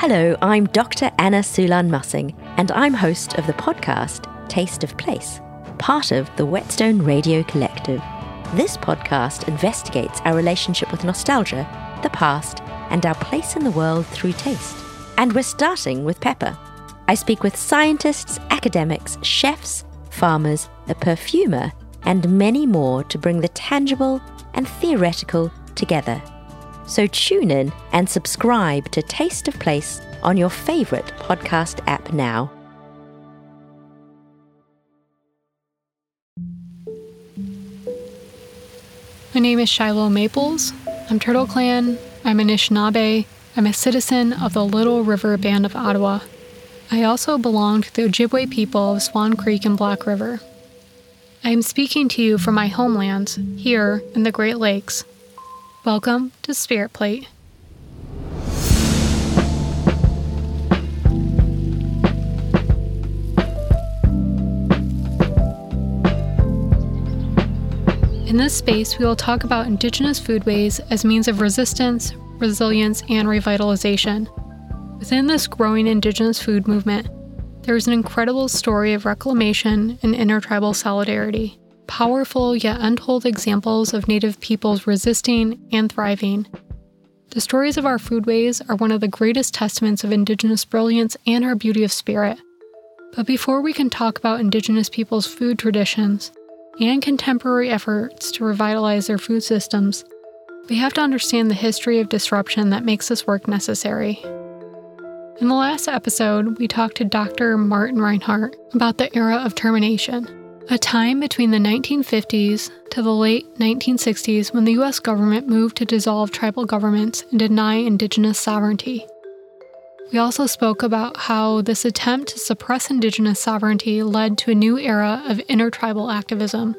Hello, I'm Dr. Anna Sulan Masing, and I'm host of the podcast Taste of Place, part of the Whetstone Radio Collective. This podcast investigates our relationship with nostalgia, the past, and our place in the world through taste. And we're starting with pepper. I speak with scientists, academics, chefs, farmers, a perfumer, and many more to bring the tangible and theoretical together. So tune in and subscribe to Taste of Place on your favourite podcast app now. My name is Shiloh Maples. I'm Turtle Clan. I'm an Anishinaabe. I'm a citizen of the Little River Band of Ottawa. I also belong to the Ojibwe people of Swan Creek and Black River. I am speaking to you from my homelands, here in the Great Lakes. Welcome to Spirit Plate. In this space, we will talk about Indigenous foodways as means of resistance, resilience, and revitalization. Within this growing Indigenous food movement, there is an incredible story of reclamation and intertribal solidarity, powerful yet untold examples of Native peoples resisting and thriving. The stories of our foodways are one of the greatest testaments of Indigenous brilliance and our beauty of spirit. But before we can talk about Indigenous peoples' food traditions and contemporary efforts to revitalize their food systems, we have to understand the history of disruption that makes this work necessary. In the last episode, we talked to Dr. Martin Reinhardt about the era of termination, a time between the 1950s to the late 1960s when the US government moved to dissolve tribal governments and deny indigenous sovereignty. We also spoke about how this attempt to suppress indigenous sovereignty led to a new era of intertribal activism.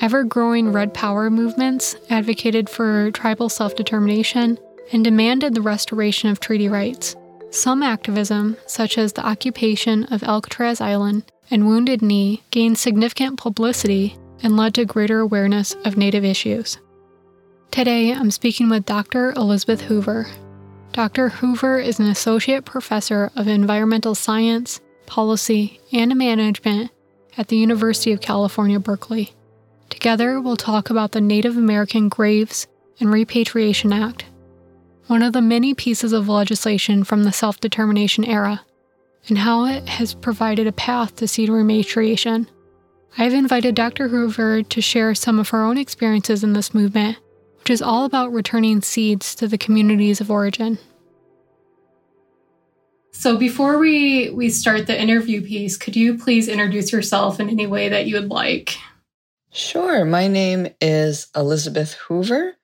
Ever growing Red Power movements advocated for tribal self determination and demanded the restoration of treaty rights. Some activism, such as the occupation of Alcatraz Island and Wounded Knee, gained significant publicity and led to greater awareness of Native issues. Today, I'm speaking with Dr. Elizabeth Hoover. Dr. Hoover is an associate professor of environmental science, policy, and management at the University of California, Berkeley. Together, we'll talk about the Native American Graves and Repatriation Act one of the many pieces of legislation from the self determination era, and how it has provided a path to seed rematriation. I have invited Dr. Hoover to share some of her own experiences in this movement, which is all about returning seeds to the communities of origin. So before we we start the interview piece, could you please introduce yourself in any way that you would like? Sure. My name is Elizabeth Hoover.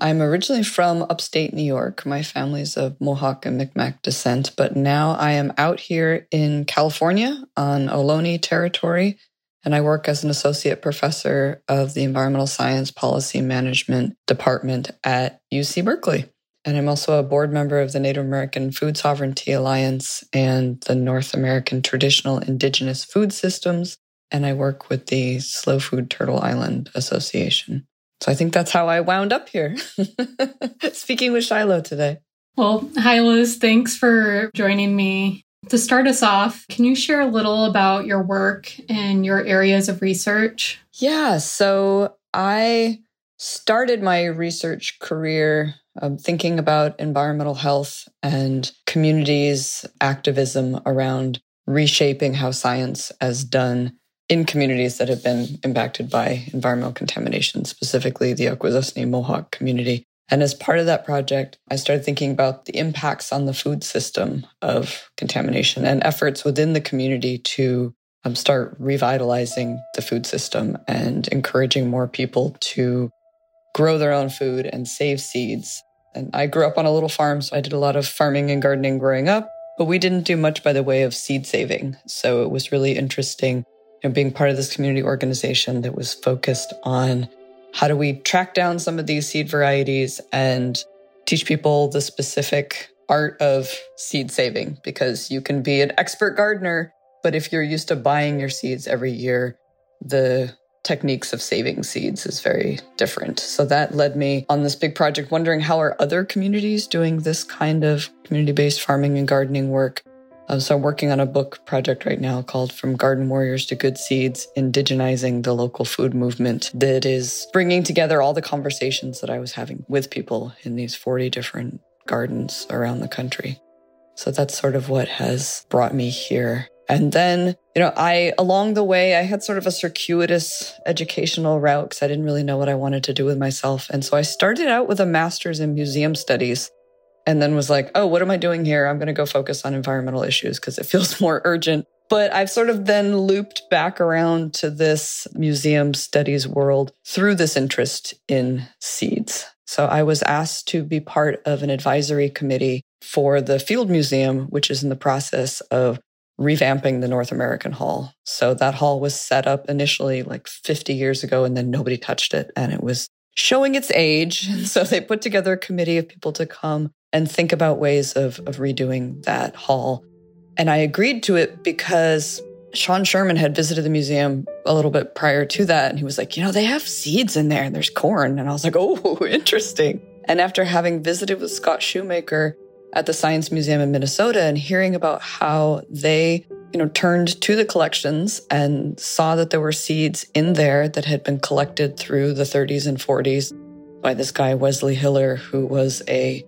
I'm originally from upstate New York. My family's of Mohawk and Micmac descent, but now I am out here in California on Ohlone territory, and I work as an associate professor of the Environmental Science Policy Management Department at UC Berkeley. And I'm also a board member of the Native American Food Sovereignty Alliance and the North American Traditional Indigenous Food Systems. And I work with the Slow Food Turtle Island Association. So I think that's how I wound up here, speaking with Shiloh today. Well, hi, Liz. Thanks for joining me. To start us off, can you share a little about your work and your areas of research? Yeah. So I started my research career um, thinking about environmental health and communities activism around reshaping how science has done in communities that have been impacted by environmental contamination, specifically the Akwesasne Mohawk community. And as part of that project, I started thinking about the impacts on the food system of contamination and efforts within the community to um, start revitalizing the food system and encouraging more people to grow their own food and save seeds. And I grew up on a little farm, so I did a lot of farming and gardening growing up, but we didn't do much by the way of seed saving. So it was really interesting being part of this community organization that was focused on how do we track down some of these seed varieties and teach people the specific art of seed saving because you can be an expert gardener but if you're used to buying your seeds every year the techniques of saving seeds is very different. So that led me on this big project wondering how are other communities doing this kind of community-based farming and gardening work. Uh, so I'm working on a book project right now called From Garden Warriors to Good Seeds, Indigenizing the Local Food Movement that is bringing together all the conversations that I was having with people in these 40 different gardens around the country. So that's sort of what has brought me here. And then, you know, I, along the way, I had sort of a circuitous educational route because I didn't really know what I wanted to do with myself. And so I started out with a master's in museum studies and then was like, oh, what am I doing here? I'm going to go focus on environmental issues because it feels more urgent. But I've sort of then looped back around to this museum studies world through this interest in seeds. So I was asked to be part of an advisory committee for the Field Museum, which is in the process of revamping the North American Hall. So that hall was set up initially like 50 years ago and then nobody touched it and it was showing its age. So they put together a committee of people to come and think about ways of, of redoing that hall. And I agreed to it because Sean Sherman had visited the museum a little bit prior to that. And he was like, you know, they have seeds in there and there's corn. And I was like, oh, interesting. And after having visited with Scott Shoemaker, at the Science Museum in Minnesota and hearing about how they, you know, turned to the collections and saw that there were seeds in there that had been collected through the 30s and 40s by this guy Wesley Hiller, who was a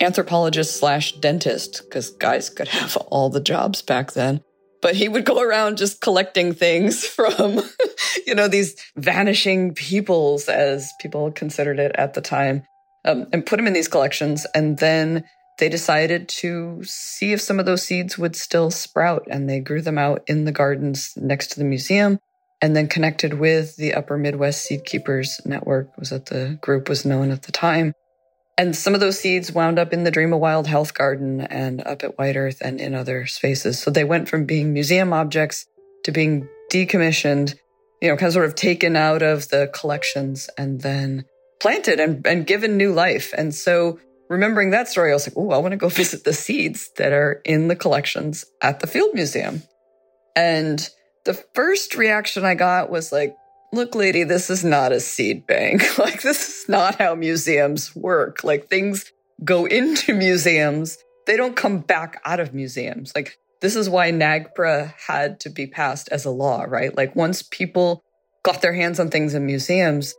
anthropologist slash dentist, because guys could have all the jobs back then. But he would go around just collecting things from, you know, these vanishing peoples, as people considered it at the time, um, and put them in these collections. And then they decided to see if some of those seeds would still sprout and they grew them out in the gardens next to the museum and then connected with the upper midwest seed keepers network was that the group was known at the time and some of those seeds wound up in the dream of wild health garden and up at white earth and in other spaces so they went from being museum objects to being decommissioned you know kind of sort of taken out of the collections and then planted and, and given new life and so remembering that story, I was like, oh, I want to go visit the seeds that are in the collections at the Field Museum. And the first reaction I got was like, look, lady, this is not a seed bank. like, this is not how museums work. Like, things go into museums, they don't come back out of museums. Like, this is why NAGPRA had to be passed as a law, right? Like, once people got their hands on things in museums,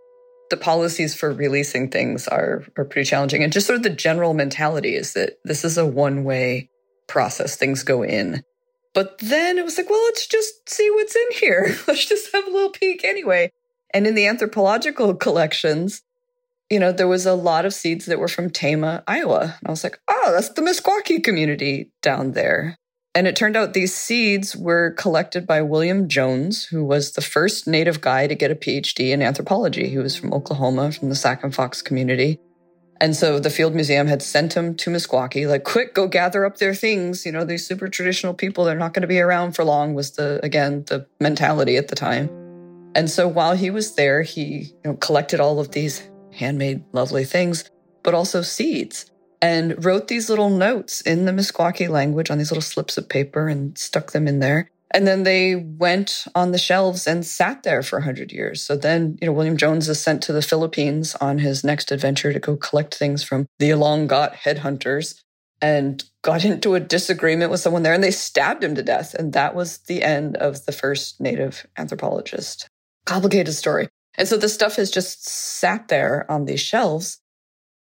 the policies for releasing things are are pretty challenging and just sort of the general mentality is that this is a one way process things go in but then it was like well let's just see what's in here let's just have a little peek anyway and in the anthropological collections you know there was a lot of seeds that were from tama iowa and i was like oh that's the meskwaki community down there and it turned out these seeds were collected by William Jones, who was the first native guy to get a PhD in anthropology. He was from Oklahoma, from the Sac and Fox community. And so the Field Museum had sent him to Meskwaki, like, quick, go gather up their things. You know, these super traditional people, they're not going to be around for long, was the, again, the mentality at the time. And so while he was there, he you know, collected all of these handmade, lovely things, but also seeds and wrote these little notes in the Meskwaki language on these little slips of paper and stuck them in there. And then they went on the shelves and sat there for 100 years. So then, you know, William Jones is sent to the Philippines on his next adventure to go collect things from the Ilongot headhunters and got into a disagreement with someone there and they stabbed him to death. And that was the end of the first native anthropologist. Complicated story. And so this stuff has just sat there on these shelves.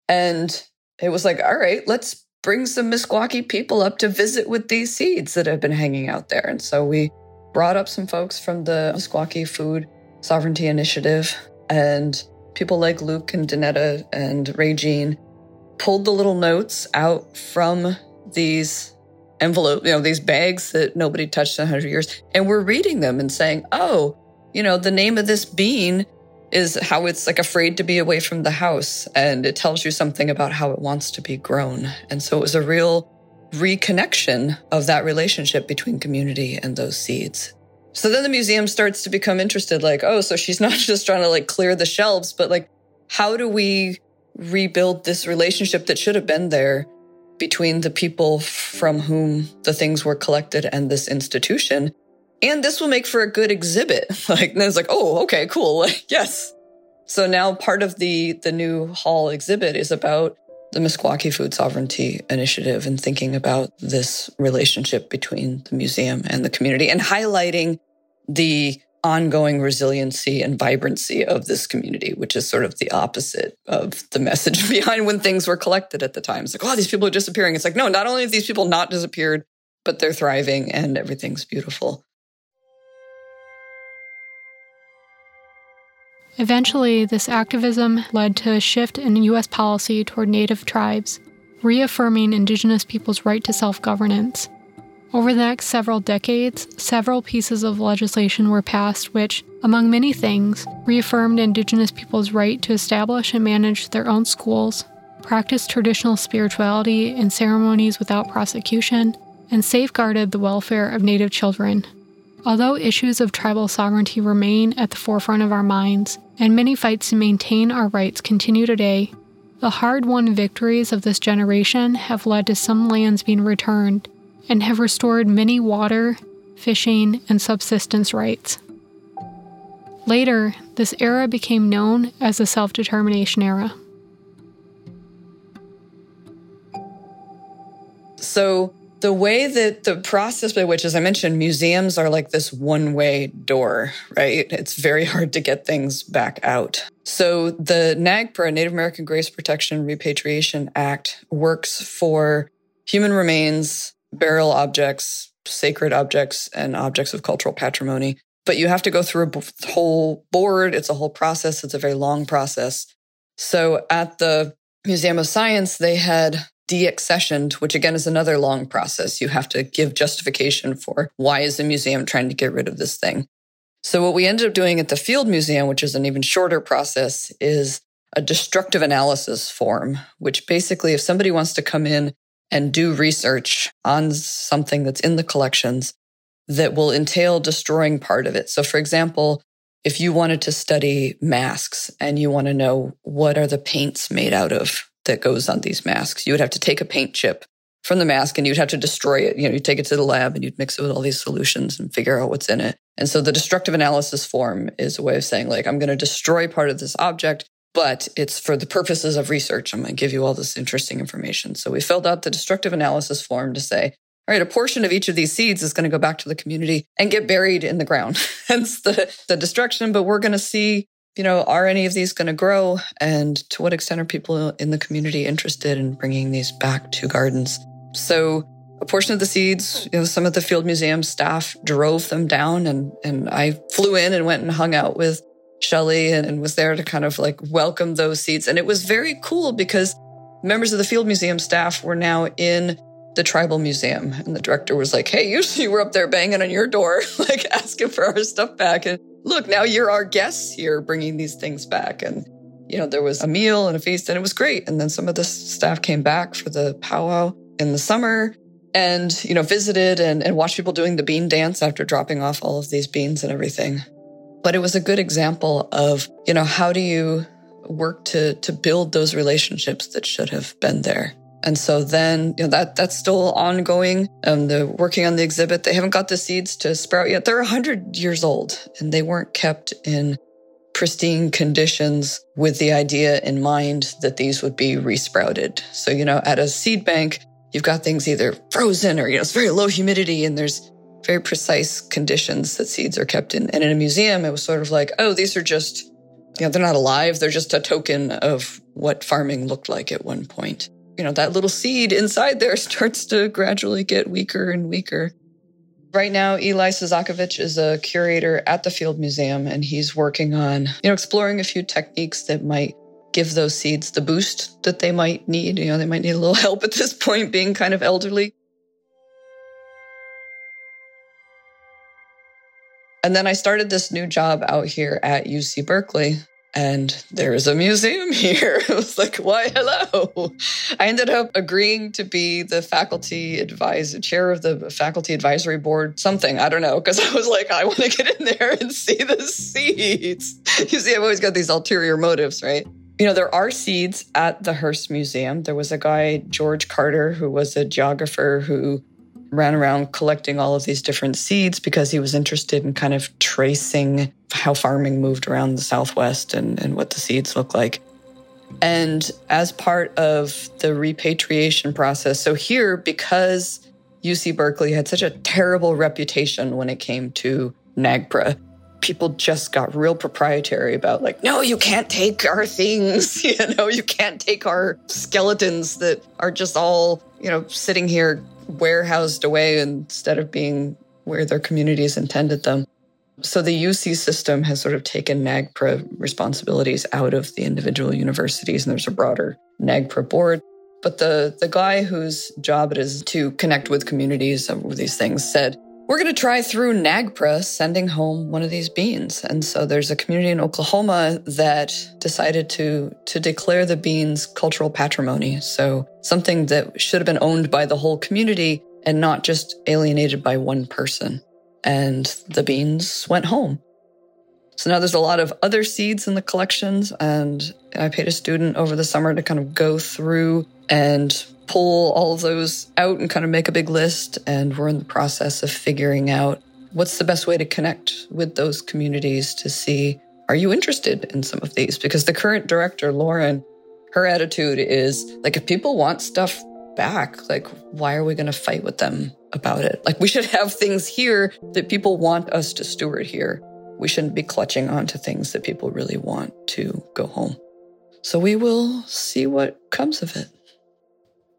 And it was like, all right, let's bring some Meskwaki people up to visit with these seeds that have been hanging out there. And so we brought up some folks from the Meskwaki Food Sovereignty Initiative and people like Luke and Danetta and Regine pulled the little notes out from these envelope, you know, these bags that nobody touched in 100 years. And we're reading them and saying, oh, you know, the name of this bean is how it's like afraid to be away from the house. And it tells you something about how it wants to be grown. And so it was a real reconnection of that relationship between community and those seeds. So then the museum starts to become interested like, oh, so she's not just trying to like clear the shelves, but like, how do we rebuild this relationship that should have been there between the people from whom the things were collected and this institution? And this will make for a good exhibit. Like, and it's like, oh, okay, cool. Like, yes. So now part of the the new hall exhibit is about the Meskwaki Food Sovereignty Initiative and thinking about this relationship between the museum and the community and highlighting the ongoing resiliency and vibrancy of this community, which is sort of the opposite of the message behind when things were collected at the time. It's like, oh, these people are disappearing. It's like, no, not only have these people not disappeared, but they're thriving and everything's beautiful. Eventually, this activism led to a shift in U.S. policy toward Native tribes, reaffirming Indigenous peoples' right to self governance. Over the next several decades, several pieces of legislation were passed which, among many things, reaffirmed Indigenous peoples' right to establish and manage their own schools, practice traditional spirituality and ceremonies without prosecution, and safeguarded the welfare of Native children. Although issues of tribal sovereignty remain at the forefront of our minds, and many fights to maintain our rights continue today, the hard won victories of this generation have led to some lands being returned and have restored many water, fishing, and subsistence rights. Later, this era became known as the self determination era. So, the way that the process by which, as I mentioned, museums are like this one way door, right? It's very hard to get things back out. So the NAGPRA, Native American Graves Protection and Repatriation Act, works for human remains, burial objects, sacred objects, and objects of cultural patrimony. But you have to go through a whole board. It's a whole process. It's a very long process. So at the Museum of Science, they had deaccessioned, which again is another long process. You have to give justification for why is the museum trying to get rid of this thing. So what we ended up doing at the Field Museum, which is an even shorter process, is a destructive analysis form, which basically if somebody wants to come in and do research on something that's in the collections that will entail destroying part of it. So for example, if you wanted to study masks and you want to know what are the paints made out of, that goes on these masks. You would have to take a paint chip from the mask and you'd have to destroy it. You know, you take it to the lab and you'd mix it with all these solutions and figure out what's in it. And so the destructive analysis form is a way of saying, like, I'm going to destroy part of this object, but it's for the purposes of research. I'm going to give you all this interesting information. So we filled out the destructive analysis form to say, all right, a portion of each of these seeds is going to go back to the community and get buried in the ground. Hence the, the destruction. But we're going to see you know, are any of these going to grow? And to what extent are people in the community interested in bringing these back to gardens? So a portion of the seeds, you know, some of the field museum staff drove them down and, and I flew in and went and hung out with Shelly and, and was there to kind of like welcome those seeds. And it was very cool because members of the field museum staff were now in the tribal museum and the director was like, Hey, usually we're up there banging on your door, like asking for our stuff back. And look, now you're our guests here bringing these things back. And, you know, there was a meal and a feast and it was great. And then some of the staff came back for the powwow in the summer and, you know, visited and, and watched people doing the bean dance after dropping off all of these beans and everything. But it was a good example of, you know, how do you work to, to build those relationships that should have been there? And so then, you know, that that's still ongoing. Um, the working on the exhibit, they haven't got the seeds to sprout yet. They're 100 years old and they weren't kept in pristine conditions with the idea in mind that these would be resprouted. So, you know, at a seed bank, you've got things either frozen or, you know, it's very low humidity and there's very precise conditions that seeds are kept in. And in a museum, it was sort of like, oh, these are just, you know, they're not alive. They're just a token of what farming looked like at one point you know, that little seed inside there starts to gradually get weaker and weaker. Right now, Eli Szakovich is a curator at the Field Museum, and he's working on, you know, exploring a few techniques that might give those seeds the boost that they might need. You know, they might need a little help at this point, being kind of elderly. And then I started this new job out here at UC Berkeley and there's a museum here. it was like, why, hello. I ended up agreeing to be the faculty advisor, chair of the faculty advisory board, something, I don't know, because I was like, I want to get in there and see the seeds. you see, I've always got these ulterior motives, right? You know, there are seeds at the Hearst Museum. There was a guy, George Carter, who was a geographer who ran around collecting all of these different seeds because he was interested in kind of tracing how farming moved around the Southwest and, and what the seeds look like. And as part of the repatriation process, so here, because UC Berkeley had such a terrible reputation when it came to NAGPRA, people just got real proprietary about like, no, you can't take our things. You know, you can't take our skeletons that are just all, you know, sitting here warehoused away instead of being where their communities intended them. So the UC system has sort of taken NAGPRA responsibilities out of the individual universities, and there's a broader NAGPRA board. But the, the guy whose job it is to connect with communities over these things said, we're going to try through NAGPRA sending home one of these beans. And so there's a community in Oklahoma that decided to, to declare the beans cultural patrimony. So something that should have been owned by the whole community and not just alienated by one person. And the beans went home. So now there's a lot of other seeds in the collections. And I paid a student over the summer to kind of go through and pull all of those out and kind of make a big list. And we're in the process of figuring out what's the best way to connect with those communities to see are you interested in some of these? Because the current director, Lauren, her attitude is like, if people want stuff back, like, why are we going to fight with them about it? Like, we should have things here that people want us to steward here. We shouldn't be clutching onto things that people really want to go home. So we will see what comes of it.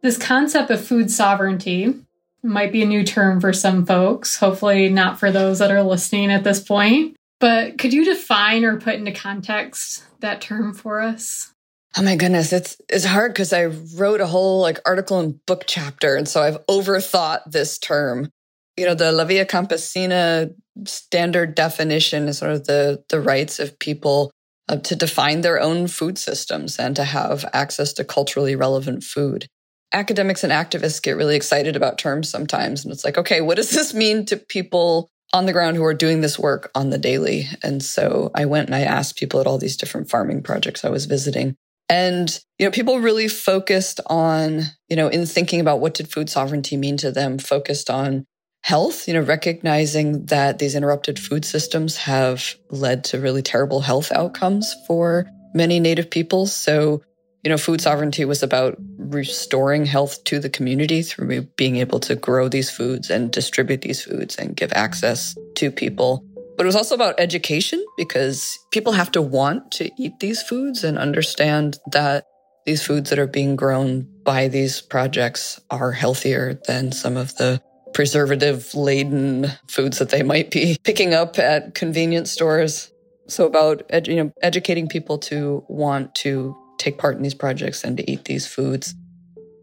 This concept of food sovereignty might be a new term for some folks, hopefully, not for those that are listening at this point. But could you define or put into context that term for us? Oh my goodness, it's it's hard because I wrote a whole like article and book chapter, and so I've overthought this term. You know, the La Via Campesina standard definition is sort of the the rights of people uh, to define their own food systems and to have access to culturally relevant food academics and activists get really excited about terms sometimes. And it's like, okay, what does this mean to people on the ground who are doing this work on the daily? And so I went and I asked people at all these different farming projects I was visiting. And, you know, people really focused on, you know, in thinking about what did food sovereignty mean to them, focused on health, you know, recognizing that these interrupted food systems have led to really terrible health outcomes for many Native peoples. So you know, food sovereignty was about restoring health to the community through being able to grow these foods and distribute these foods and give access to people. But it was also about education because people have to want to eat these foods and understand that these foods that are being grown by these projects are healthier than some of the preservative laden foods that they might be picking up at convenience stores. So about you know educating people to want to take part in these projects and to eat these foods.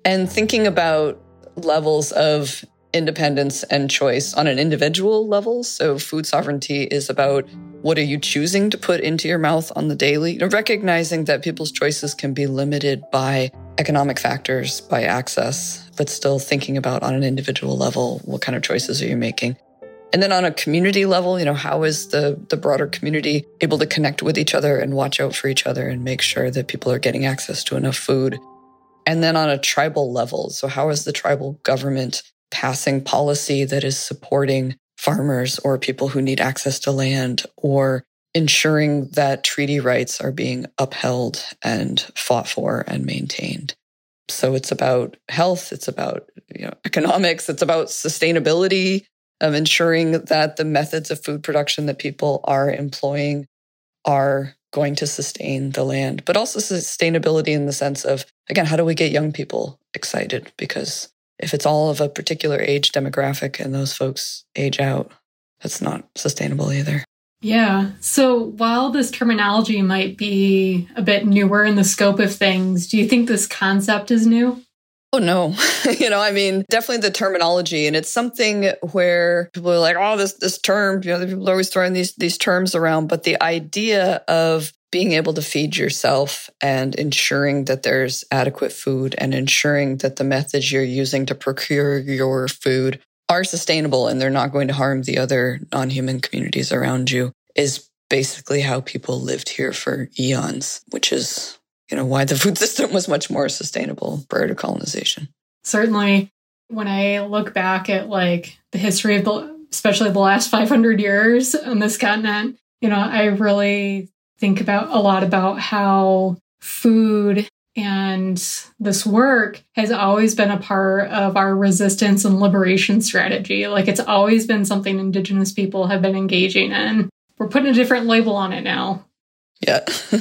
And thinking about levels of independence and choice on an individual level. So, food sovereignty is about what are you choosing to put into your mouth on the daily? You know, recognizing that people's choices can be limited by economic factors, by access, but still thinking about on an individual level what kind of choices are you making? And then on a community level, you know, how is the, the broader community able to connect with each other and watch out for each other and make sure that people are getting access to enough food? And then on a tribal level, so how is the tribal government passing policy that is supporting farmers or people who need access to land or ensuring that treaty rights are being upheld and fought for and maintained? So it's about health, it's about you know, economics, it's about sustainability, of ensuring that the methods of food production that people are employing are going to sustain the land, but also sustainability in the sense of, again, how do we get young people excited? Because if it's all of a particular age demographic and those folks age out, that's not sustainable either. Yeah. So while this terminology might be a bit newer in the scope of things, do you think this concept is new? Oh no. you know, I mean, definitely the terminology and it's something where people are like, "Oh, this this term, you know, people are always throwing these these terms around, but the idea of being able to feed yourself and ensuring that there's adequate food and ensuring that the methods you're using to procure your food are sustainable and they're not going to harm the other non-human communities around you is basically how people lived here for eons, which is you know, why the food system was much more sustainable prior to colonization. Certainly. When I look back at like the history of the, especially the last 500 years on this continent, you know, I really think about a lot about how food and this work has always been a part of our resistance and liberation strategy. Like it's always been something Indigenous people have been engaging in. We're putting a different label on it now. Yeah.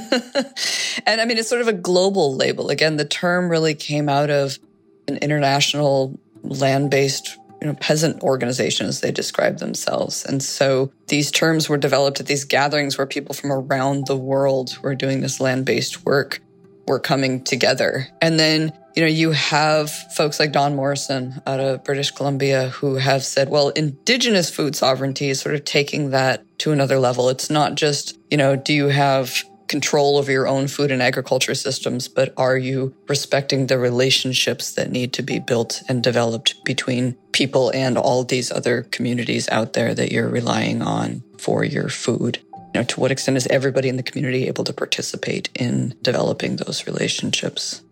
and I mean, it's sort of a global label. Again, the term really came out of an international land based you know, peasant organizations, they describe themselves. And so these terms were developed at these gatherings where people from around the world were doing this land based work were coming together. And then, you know, you have folks like Dawn Morrison out of British Columbia who have said, well, indigenous food sovereignty is sort of taking that to another level. It's not just, you know, do you have control over your own food and agriculture systems, but are you respecting the relationships that need to be built and developed between people and all these other communities out there that you're relying on for your food? You know, to what extent is everybody in the community able to participate in developing those relationships?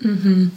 Mm-hmm.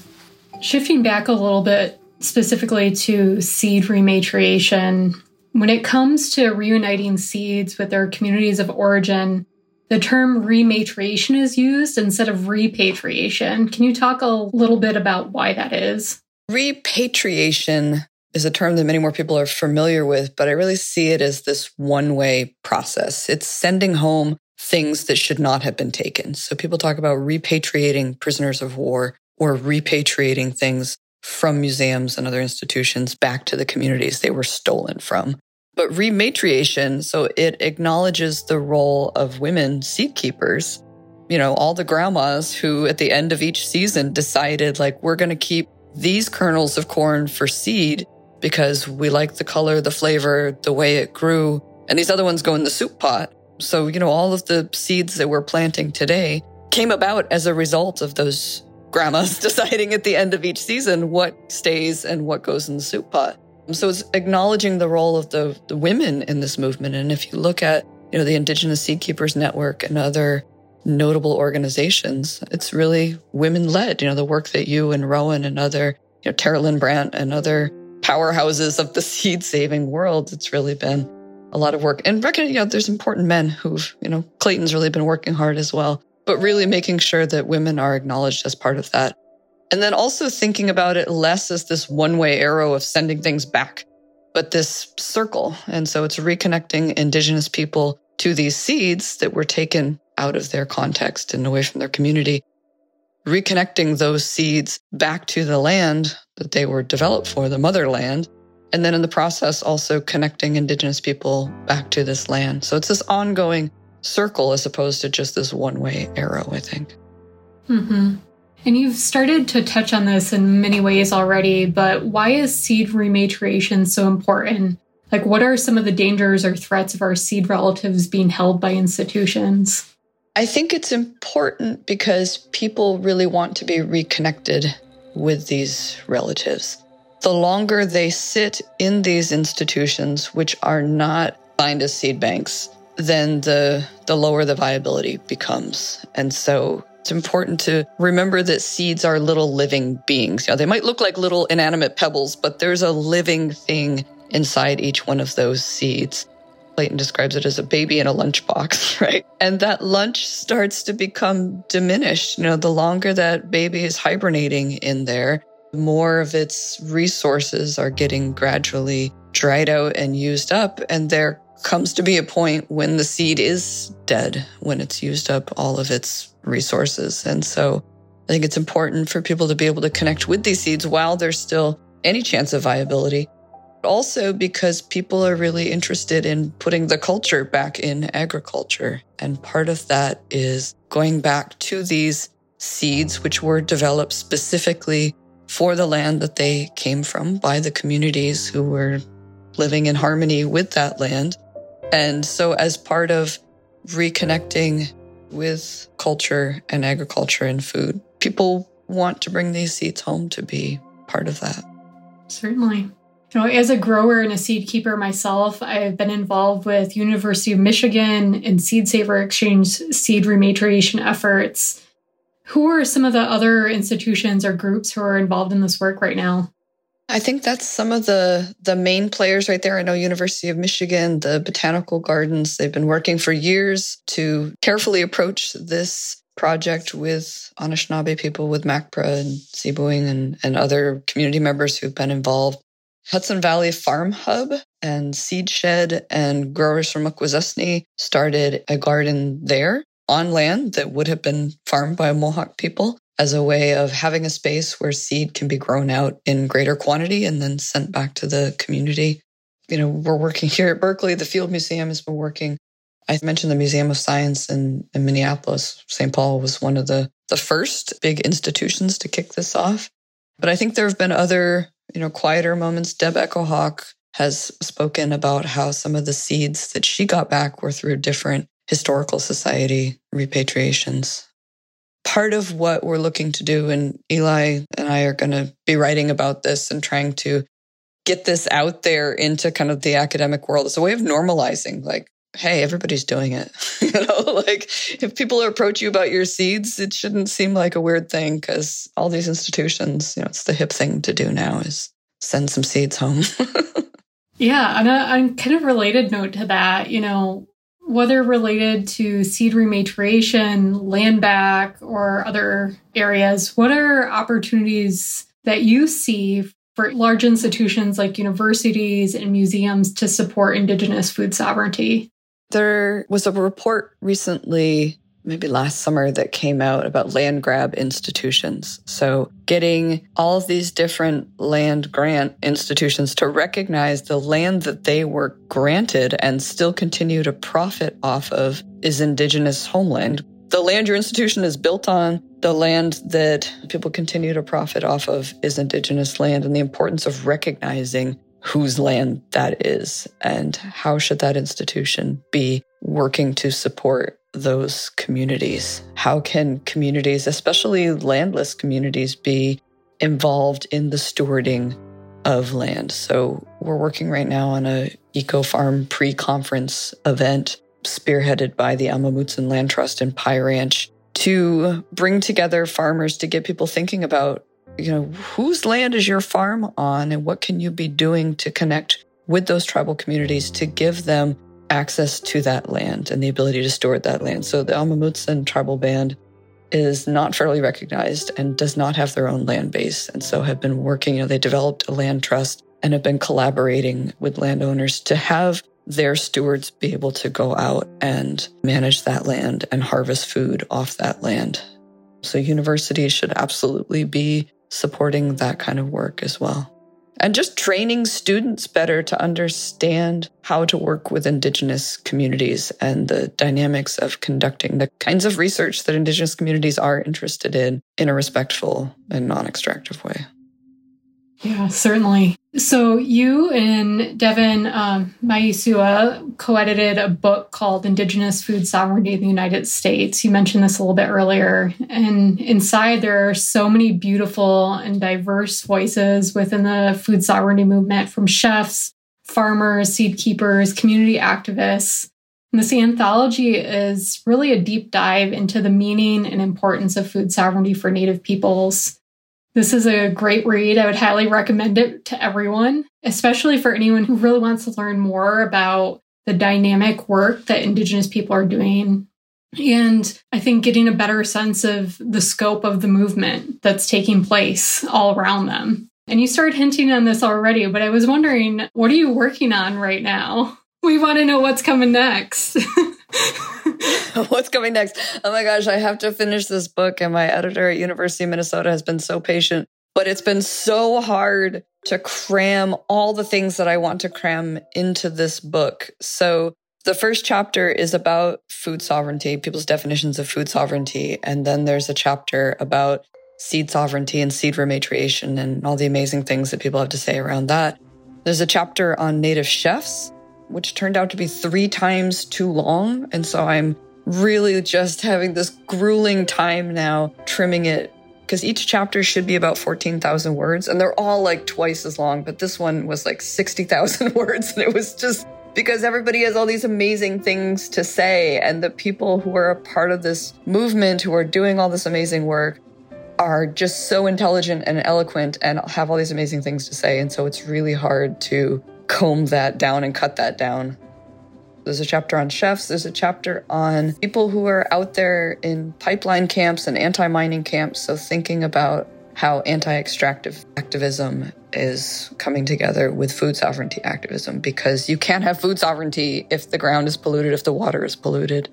Shifting back a little bit specifically to seed rematriation, when it comes to reuniting seeds with their communities of origin, the term rematriation is used instead of repatriation. Can you talk a little bit about why that is? Repatriation is a term that many more people are familiar with, but I really see it as this one way process. It's sending home things that should not have been taken. So people talk about repatriating prisoners of war or repatriating things from museums and other institutions back to the communities they were stolen from. But rematriation, so it acknowledges the role of women seed keepers. You know, all the grandmas who at the end of each season decided, like, we're going to keep these kernels of corn for seed because we like the color, the flavor, the way it grew. And these other ones go in the soup pot. So, you know, all of the seeds that we're planting today came about as a result of those grandmas deciding at the end of each season what stays and what goes in the soup pot. So it's acknowledging the role of the, the women in this movement. And if you look at, you know, the Indigenous Seed Keepers Network and other notable organizations, it's really women led. You know, the work that you and Rowen and other, you know, Terrylynn Brant and other powerhouses of the seed saving world. It's really been a lot of work. And reckon, you know, there's important men who've, you know, Clayton's really been working hard as well, but really making sure that women are acknowledged as part of that. And then also thinking about it less as this one way arrow of sending things back, but this circle. And so it's reconnecting indigenous people to these seeds that were taken out of their context and away from their community reconnecting those seeds back to the land that they were developed for, the motherland. And then in the process, also connecting indigenous people back to this land. So it's this ongoing circle as opposed to just this one way arrow, I think. Mm-hmm. And you've started to touch on this in many ways already, but why is seed rematriation so important? Like, what are some of the dangers or threats of our seed relatives being held by institutions? I think it's important because people really want to be reconnected with these relatives. The longer they sit in these institutions, which are not signed as seed banks, then the, the lower the viability becomes. And so it's important to remember that seeds are little living beings. You know, they might look like little inanimate pebbles, but there's a living thing inside each one of those seeds. Clayton describes it as a baby in a lunchbox, right? And that lunch starts to become diminished. You know, the longer that baby is hibernating in there, the more of its resources are getting gradually dried out and used up. And there comes to be a point when the seed is dead, when it's used up all of its resources. And so I think it's important for people to be able to connect with these seeds while there's still any chance of viability also because people are really interested in putting the culture back in agriculture. And part of that is going back to these seeds, which were developed specifically for the land that they came from by the communities who were living in harmony with that land. And so, as part of reconnecting with culture and agriculture and food, people want to bring these seeds home to be part of that. Certainly. You know, as a grower and a seed keeper myself, I've been involved with University of Michigan and Seed Saver Exchange seed rematriation efforts. Who are some of the other institutions or groups who are involved in this work right now? I think that's some of the the main players right there. I know University of Michigan, the botanical gardens, they've been working for years to carefully approach this project with Anishinaabe people, with MACPRA and Sibuing and, and other community members who've been involved. Hudson Valley Farm Hub and Seed Shed and growers from Akwesasne started a garden there on land that would have been farmed by Mohawk people as a way of having a space where seed can be grown out in greater quantity and then sent back to the community. You know, we're working here at Berkeley. The Field Museum has been working. I mentioned the Museum of Science in, in Minneapolis. St. Paul was one of the, the first big institutions to kick this off. But I think there have been other, you know, quieter moments. Deb Echo-Hawk has spoken about how some of the seeds that she got back were through different historical society repatriations. Part of what we're looking to do, and Eli and I are going to be writing about this and trying to get this out there into kind of the academic world as a way of normalizing, like, hey, everybody's doing it. you know, like if people approach you about your seeds, it shouldn't seem like a weird thing because all these institutions, you know, it's the hip thing to do now is send some seeds home. yeah, and a, a kind of related note to that, you know, whether related to seed rematriation, land back, or other areas, what are opportunities that you see for large institutions like universities and museums to support Indigenous food sovereignty? There was a report recently maybe last summer that came out about land grab institutions. So getting all of these different land grant institutions to recognize the land that they were granted and still continue to profit off of is indigenous homeland. The land your institution is built on, the land that people continue to profit off of is indigenous land and the importance of recognizing whose land that is and how should that institution be working to support those communities? How can communities, especially landless communities, be involved in the stewarding of land? So we're working right now on a eco farm pre-conference event spearheaded by the Amah Mutsun Land Trust and Pie Ranch to bring together farmers to get people thinking about, you know, whose land is your farm on and what can you be doing to connect with those tribal communities to give them access to that land and the ability to steward that land. So the Amah Mutsun tribal band is not fairly recognized and does not have their own land base. And so have been working, you know, they developed a land trust and have been collaborating with landowners to have their stewards be able to go out and manage that land and harvest food off that land. So universities should absolutely be supporting that kind of work as well and just training students better to understand how to work with Indigenous communities and the dynamics of conducting the kinds of research that Indigenous communities are interested in in a respectful and non extractive way. Yeah, certainly. So you and Devon um, Mihesuah co-edited a book called Indigenous Food Sovereignty in the United States. You mentioned this a little bit earlier. And inside there are so many beautiful and diverse voices within the food sovereignty movement from chefs, farmers, seed keepers, community activists. And this anthology is really a deep dive into the meaning and importance of food sovereignty for Native peoples this is a great read. I would highly recommend it to everyone, especially for anyone who really wants to learn more about the dynamic work that Indigenous people are doing. And I think getting a better sense of the scope of the movement that's taking place all around them. And you started hinting on this already, but I was wondering, what are you working on right now? We want to know what's coming next. What's coming next? Oh my gosh, I have to finish this book. And my editor at University of Minnesota has been so patient, but it's been so hard to cram all the things that I want to cram into this book. So the first chapter is about food sovereignty, people's definitions of food sovereignty. And then there's a chapter about seed sovereignty and seed rematriation and all the amazing things that people have to say around that. There's a chapter on native chefs which turned out to be three times too long. And so I'm really just having this grueling time now trimming it because each chapter should be about 14,000 words and they're all like twice as long, but this one was like 60,000 words. And it was just because everybody has all these amazing things to say. And the people who are a part of this movement, who are doing all this amazing work, are just so intelligent and eloquent and have all these amazing things to say. And so it's really hard to comb that down and cut that down. There's a chapter on chefs. There's a chapter on people who are out there in pipeline camps and anti mining camps. So, thinking about how anti extractive activism is coming together with food sovereignty activism because you can't have food sovereignty if the ground is polluted, if the water is polluted.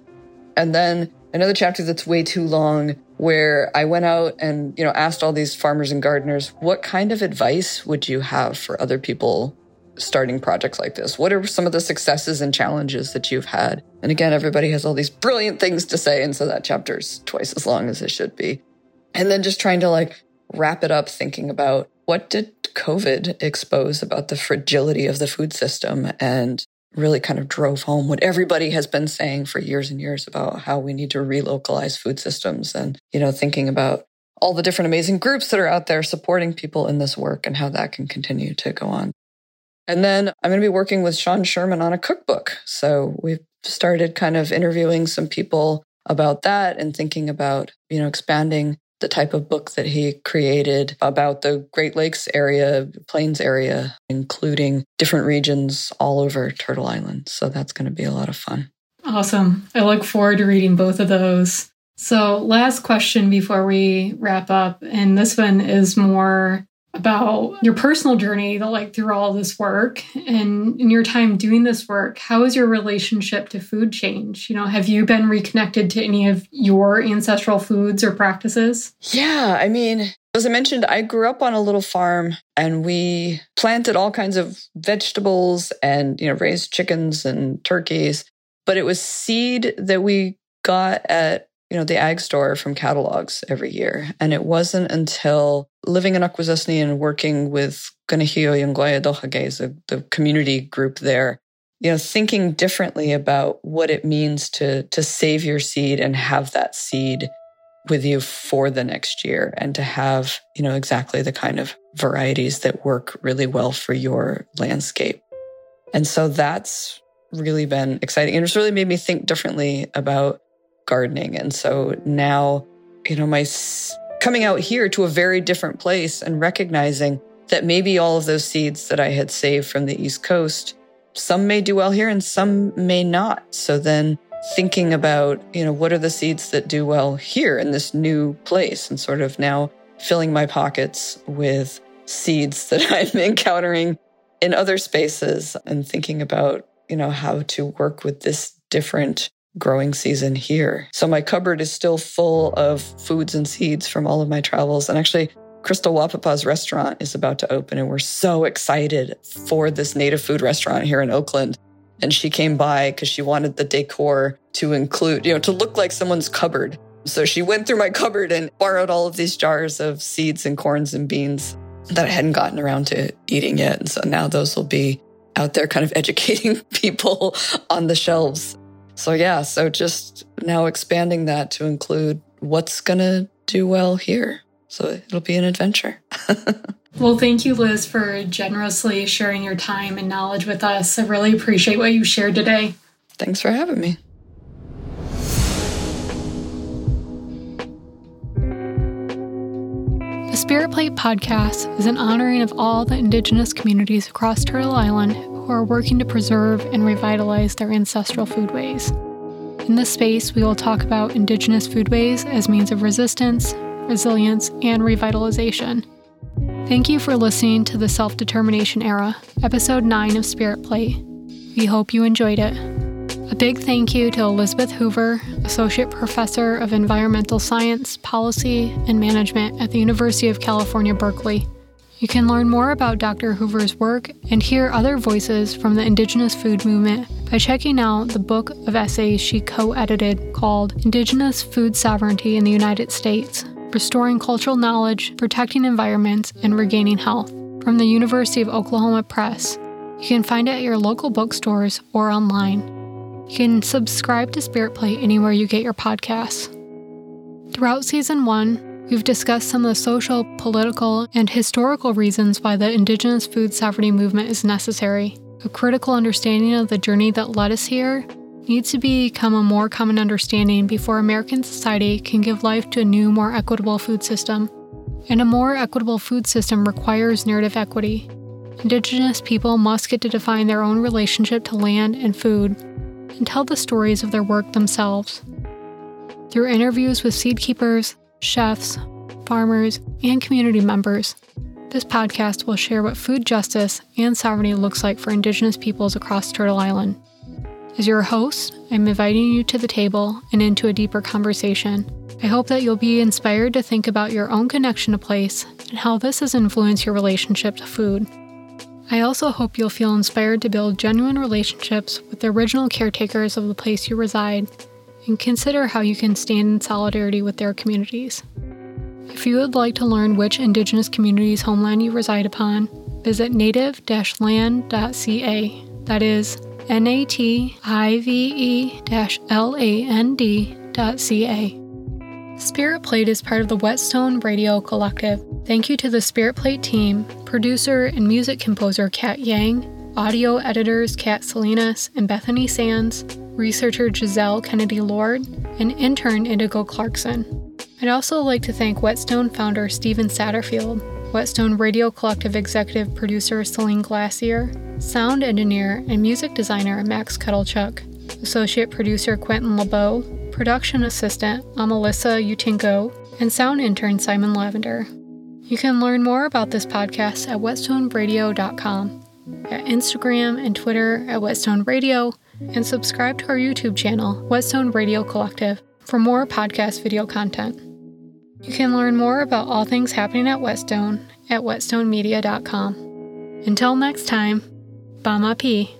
And then another chapter that's way too long where I went out and, you know, asked all these farmers and gardeners, what kind of advice would you have for other people starting projects like this? What are some of the successes and challenges that you've had? And again, everybody has all these brilliant things to say. And so that chapter's twice as long as it should be. And then just trying to like wrap it up thinking about what did COVID expose about the fragility of the food system and really kind of drove home what everybody has been saying for years and years about how we need to relocalize food systems and, you know, thinking about all the different amazing groups that are out there supporting people in this work and how that can continue to go on. And then I'm going to be working with Sean Sherman on a cookbook. So we've started kind of interviewing some people about that and thinking about, you know, expanding the type of book that he created about the Great Lakes area, Plains area, including different regions all over Turtle Island. So that's going to be a lot of fun. Awesome. I look forward to reading both of those. So, last question before we wrap up. And this one is more about your personal journey like through all this work and in your time doing this work how has your relationship to food changed? You know have you been reconnected to any of your ancestral foods or practices? Yeah i mean as i mentioned i grew up on a little farm and we planted all kinds of vegetables and you know raised chickens and turkeys but it was seed that we got at you know, the ag store from catalogs every year. And it wasn't until living in Akwesasne and working with Kanehio Yungoya Dohage, the community group there, you know, thinking differently about what it means to, to save your seed and have that seed with you for the next year and to have, you know, exactly the kind of varieties that work really well for your landscape. And so that's really been exciting. And it's really made me think differently about gardening. And so now, you know, my coming out here to a very different place and recognizing that maybe all of those seeds that I had saved from the East Coast, some may do well here and some may not. So then thinking about, you know, what are the seeds that do well here in this new place and sort of now filling my pockets with seeds that I'm encountering in other spaces and thinking about, you know, how to work with this different growing season here. So my cupboard is still full of foods and seeds from all of my travels. And actually, Crystal Wahpepah's restaurant is about to open, and we're so excited for this native food restaurant here in Oakland. And she came by because she wanted the decor to include, you know, to look like someone's cupboard. So she went through my cupboard and borrowed all of these jars of seeds and corns and beans that I hadn't gotten around to eating yet. And so now those will be out there kind of educating people on the shelves so, yeah, so just now expanding that to include what's going to do well here. So it'll be an adventure. well, thank you, Liz, for generously sharing your time and knowledge with us. I really appreciate what you shared today. Thanks for having me. The Spirit Plate podcast is an honoring of all the Indigenous communities across Turtle Island who are working to preserve and revitalize their ancestral foodways. In this space, we will talk about Indigenous foodways as means of resistance, resilience, and revitalization. Thank you for listening to the Self Determination Era, Episode 9 of Spirit Plate. We hope you enjoyed it. A big thank you to Elizabeth Hoover, Associate Professor of Environmental Science, Policy, and Management at the University of California, Berkeley. You can learn more about Dr. Hoover's work and hear other voices from the Indigenous food movement by checking out the book of essays she co edited called Indigenous Food Sovereignty in the United States Restoring Cultural Knowledge, Protecting Environments, and Regaining Health from the University of Oklahoma Press. You can find it at your local bookstores or online. You can subscribe to Spirit Plate anywhere you get your podcasts. Throughout season one, We've discussed some of the social, political, and historical reasons why the Indigenous food sovereignty movement is necessary. A critical understanding of the journey that led us here needs to become a more common understanding before American society can give life to a new, more equitable food system. And a more equitable food system requires narrative equity. Indigenous people must get to define their own relationship to land and food and tell the stories of their work themselves. Through interviews with seed keepers, chefs, farmers, and community members, this podcast will share what food justice and sovereignty looks like for Indigenous peoples across Turtle Island. As your host, I'm inviting you to the table and into a deeper conversation. I hope that you'll be inspired to think about your own connection to place and how this has influenced your relationship to food. I also hope you'll feel inspired to build genuine relationships with the original caretakers of the place you reside and consider how you can stand in solidarity with their communities. If you would like to learn which Indigenous community's homeland you reside upon, visit native land.ca. That is N A T I V E L A N D.ca. Spirit Plate is part of the Whetstone Radio Collective. Thank you to the Spirit Plate team, producer and music composer Kat Yang, audio editors Kat Salinas and Bethany Sands, researcher Giselle Kennedy Lord, and intern Indigo Clarkson. I'd also like to thank Whetstone founder Stephen Satterfield, Whetstone Radio Collective executive producer Celine Glacier, sound engineer and music designer Max Kettlechuck, associate producer Quentin LeBeau, production assistant Amelissa Utinko, and sound intern Simon Lavender. You can learn more about this podcast at whetstoneradio.com, at Instagram and Twitter at Whetstone Radio, and subscribe to our YouTube channel, Whetstone Radio Collective, for more podcast video content. You can learn more about all things happening at Whetstone at whetstonemedia.com. Until next time, Bama P.